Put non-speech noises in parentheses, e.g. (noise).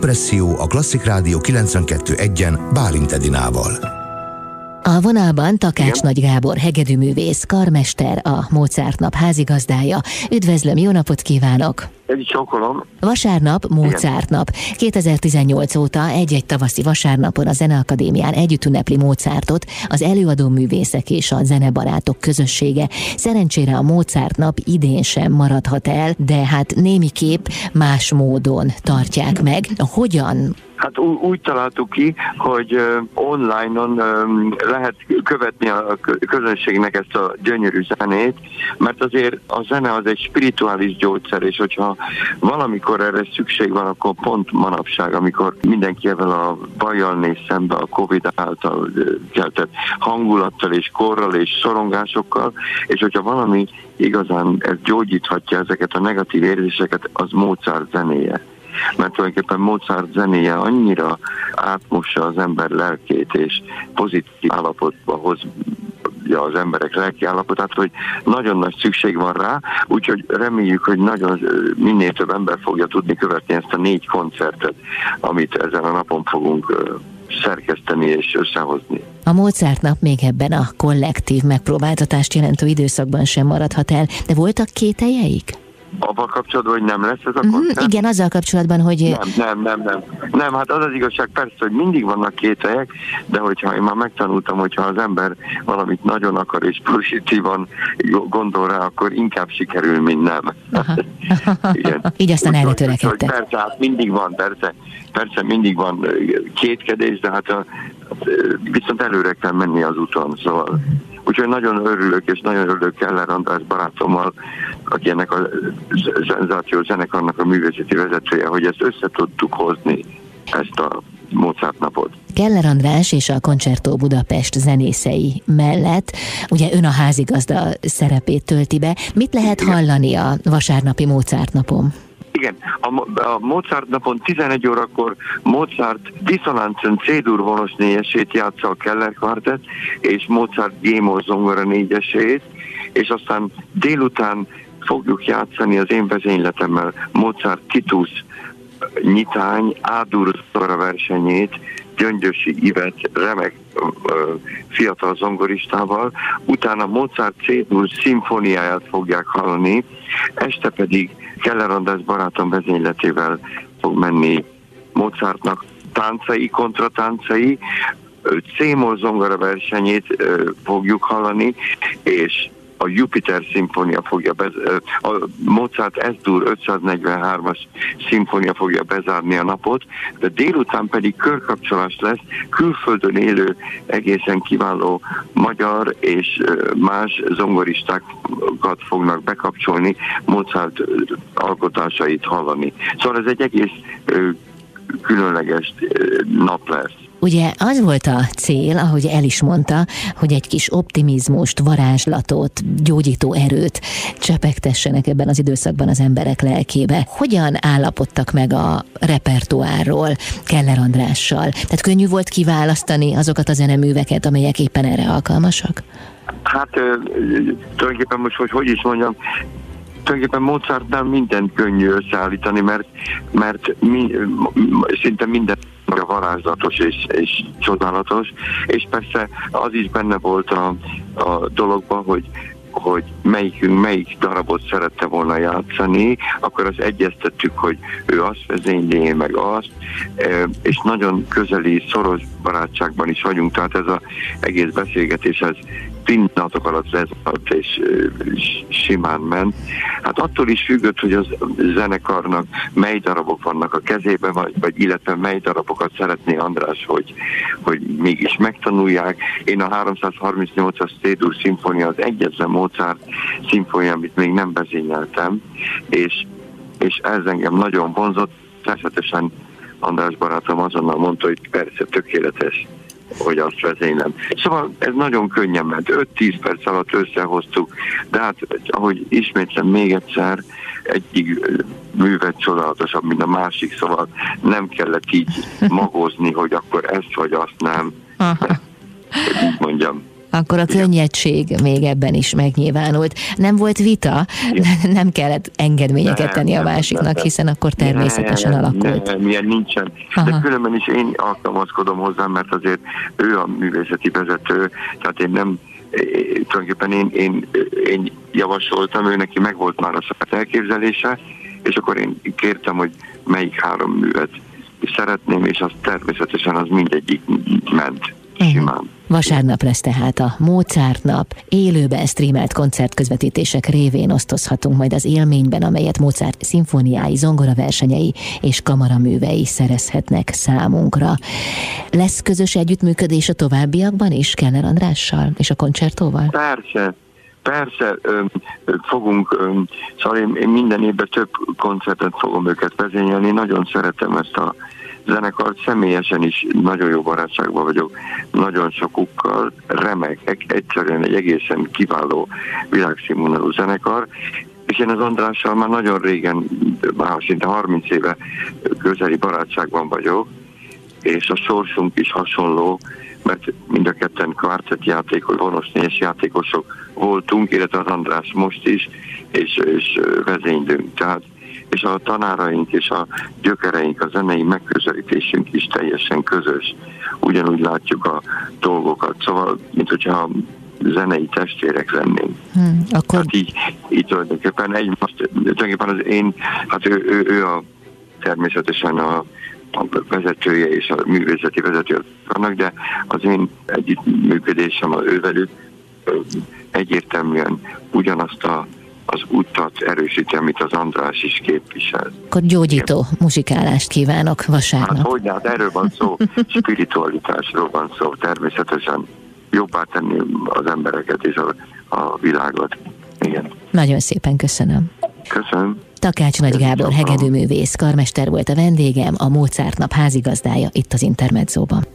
Kompresszió a Klasszik Rádió 92.1-en Bálint Edinával. A vonalban Takács Igen. Nagy Gábor, hegedűművész, karmester, a Mozart nap házigazdája. Üdvözlöm, jó napot kívánok! Egy. Vasárnap, Mozart nap. 2018 óta egy-egy tavaszi vasárnapon a Zeneakadémián együtt ünnepli Mozartot az előadó művészek és a zenebarátok közössége. Szerencsére a Mozart nap idén sem maradhat el, de hát némiképp más módon tartják meg. Hogyan Hát úgy találtuk ki, hogy online-on lehet követni a közönségnek ezt a gyönyörű zenét, mert azért a zene az egy spirituális gyógyszer, és hogyha valamikor erre szükség van, akkor pont manapság, amikor mindenki ebben a bajjal néz szembe a Covid által keltett hangulattal és korral és szorongásokkal, és hogyha valami igazán ez gyógyíthatja ezeket a negatív érzéseket, az Mozart zenéje. Mert tulajdonképpen Mozart zenéje annyira átmossa az ember lelkét, és pozitív állapotba hoz az emberek lelki állapotát, hogy nagyon nagy szükség van rá, úgyhogy reméljük, hogy nagyon minél több ember fogja tudni követni ezt a négy koncertet, amit ezen a napon fogunk szerkeszteni és összehozni. A Mozart nap még ebben a kollektív megpróbáltatást jelentő időszakban sem maradhat el, de voltak kételjeik? Abban kapcsolatban, hogy nem lesz ez a mhm, koncert? Mm, igen, azzal kapcsolatban, hogy... Nem, nem, nem, nem. Nem, hát az az igazság persze, hogy mindig vannak kételyek, de hogyha én már megtanultam, hogyha az ember valamit nagyon akar és pozitívan gondol rá, akkor inkább sikerül, mint nem. Aha. (laughs) igen. (laughs) Így aztán erre törekedtek. Persze, hát mindig van, persze, persze mindig van kétkedés, de hát a, viszont előre kell menni az úton, szóval uh-huh Úgyhogy nagyon örülök, és nagyon örülök Keller András barátommal, aki ennek a szenzáció zenekarnak a művészeti vezetője, hogy ezt össze tudtuk hozni, ezt a Mozart napot. Keller András és a Concerto Budapest zenészei mellett, ugye ön a házigazda szerepét tölti be. Mit lehet hallani a vasárnapi Mozart napon? Igen, a, a Mozart napon 11 órakor Mozart Dissonancen C-dur vonos négyesét játsza a Keller Quartet, és Mozart Gémor zongora négyesét, és aztán délután fogjuk játszani az én vezényletemmel Mozart Titus nyitány, Ádur versenyét, Gyöngyösi Ivet remek fiatal zongoristával, utána Mozart C-dur szimfóniáját fogják hallani, este pedig Keller András barátom vezényletével fog menni Mozartnak táncai, kontratáncai, C-moll zongora versenyét fogjuk hallani, és a Jupiter szimfónia fogja, bez, a Mozart S-dur 543-as szimfónia fogja bezárni a napot, de délután pedig körkapcsolás lesz, külföldön élő egészen kiváló magyar és más zongoristákat fognak bekapcsolni, Mozart alkotásait hallani. Szóval ez egy egész különleges nap lesz. Ugye az volt a cél, ahogy el is mondta, hogy egy kis optimizmust, varázslatot, gyógyító erőt csepegtessenek ebben az időszakban az emberek lelkébe. Hogyan állapodtak meg a repertoárról Keller Andrással? Tehát könnyű volt kiválasztani azokat a zeneműveket, amelyek éppen erre alkalmasak? Hát tulajdonképpen most, hogy hogy is mondjam, tulajdonképpen Mozartnál mindent könnyű összeállítani, mert, mert mi, szinte minden a varázslatos és, és csodálatos, és persze az is benne volt a, a dologban, hogy hogy melyikünk melyik darabot szerette volna játszani, akkor azt egyeztettük, hogy ő azt vezényli, meg azt, és nagyon közeli, szoros barátságban is vagyunk, tehát ez az egész beszélgetés, ez pillanatok alatt lezárt és, és simán ment. Hát attól is függött, hogy az zenekarnak mely darabok vannak a kezében, vagy, vagy illetve mely darabokat szeretné András, hogy, hogy mégis megtanulják. Én a 338-as Cédur szimfónia az egyetlen Mozart szimfónia, amit még nem vezényeltem, és, és ez engem nagyon vonzott. Természetesen András barátom azonnal mondta, hogy persze tökéletes hogy azt vezénylem. Szóval ez nagyon könnyen ment. 5-10 perc alatt összehoztuk, de hát ahogy ismétlem még egyszer, egyik művet csodálatosabb, mint a másik, szóval nem kellett így (laughs) magozni, hogy akkor ezt vagy azt nem. Aha. így mondjam. Akkor a könnyedség még ebben is megnyilvánult. Nem volt vita, Igen. (laughs) nem kellett engedményeket tenni a másiknak, hiszen akkor természetesen alakult. Nem, milyen nincsen. Aha. De különben is én alkalmazkodom hozzá, mert azért ő a művészeti vezető, tehát én nem tulajdonképpen én, én, én javasoltam, ő neki meg volt már a saját elképzelése, és akkor én kértem, hogy melyik három művet szeretném, és az természetesen az mindegyik ment. Simán. Uh-huh. Vasárnap lesz tehát a Mozart nap. Élőben streamelt koncertközvetítések révén osztozhatunk majd az élményben, amelyet Mozart szimfóniái, zongoraversenyei és kamaraművei szerezhetnek számunkra. Lesz közös együttműködés a továbbiakban is Keller Andrással és a koncertóval? Persze, Persze, fogunk, szóval én, én minden évben több koncertet fogom őket vezényelni, nagyon szeretem ezt a zenekart, személyesen is nagyon jó barátságban vagyok, nagyon sokukkal, remek, egyszerűen egy egészen kiváló világszínvonalú zenekar, és én az Andrással már nagyon régen, már szinte 30 éve közeli barátságban vagyok, és a sorsunk is hasonló, mert mind a ketten kvartett játékos, vonosnyés játékosok voltunk, illetve az András most is, és, és vezénylünk. Tehát és a tanáraink és a gyökereink, a zenei megközelítésünk is teljesen közös. Ugyanúgy látjuk a dolgokat, szóval, mint hogyha zenei testvérek lennénk. Hmm, akkor... Hát így, így tulajdonképpen egymást, tulajdonképpen az én, hát ő, ő, ő a természetesen a, a vezetője és a művészeti vezető vannak, de az én együttműködésem az ővelük egyértelműen ugyanazt a az utat erősíti, amit az András is képvisel. Akkor gyógyító muzsikálást kívánok vasárnap. Hát hogy hát erről van szó, spiritualitásról van szó, természetesen jobbá tenni az embereket és a, a világot. Igen. Nagyon szépen köszönöm. Köszönöm. Takács Nagy Gábor hegedűművész, karmester volt a vendégem, a Mozart nap házigazdája itt az Intermedzóban.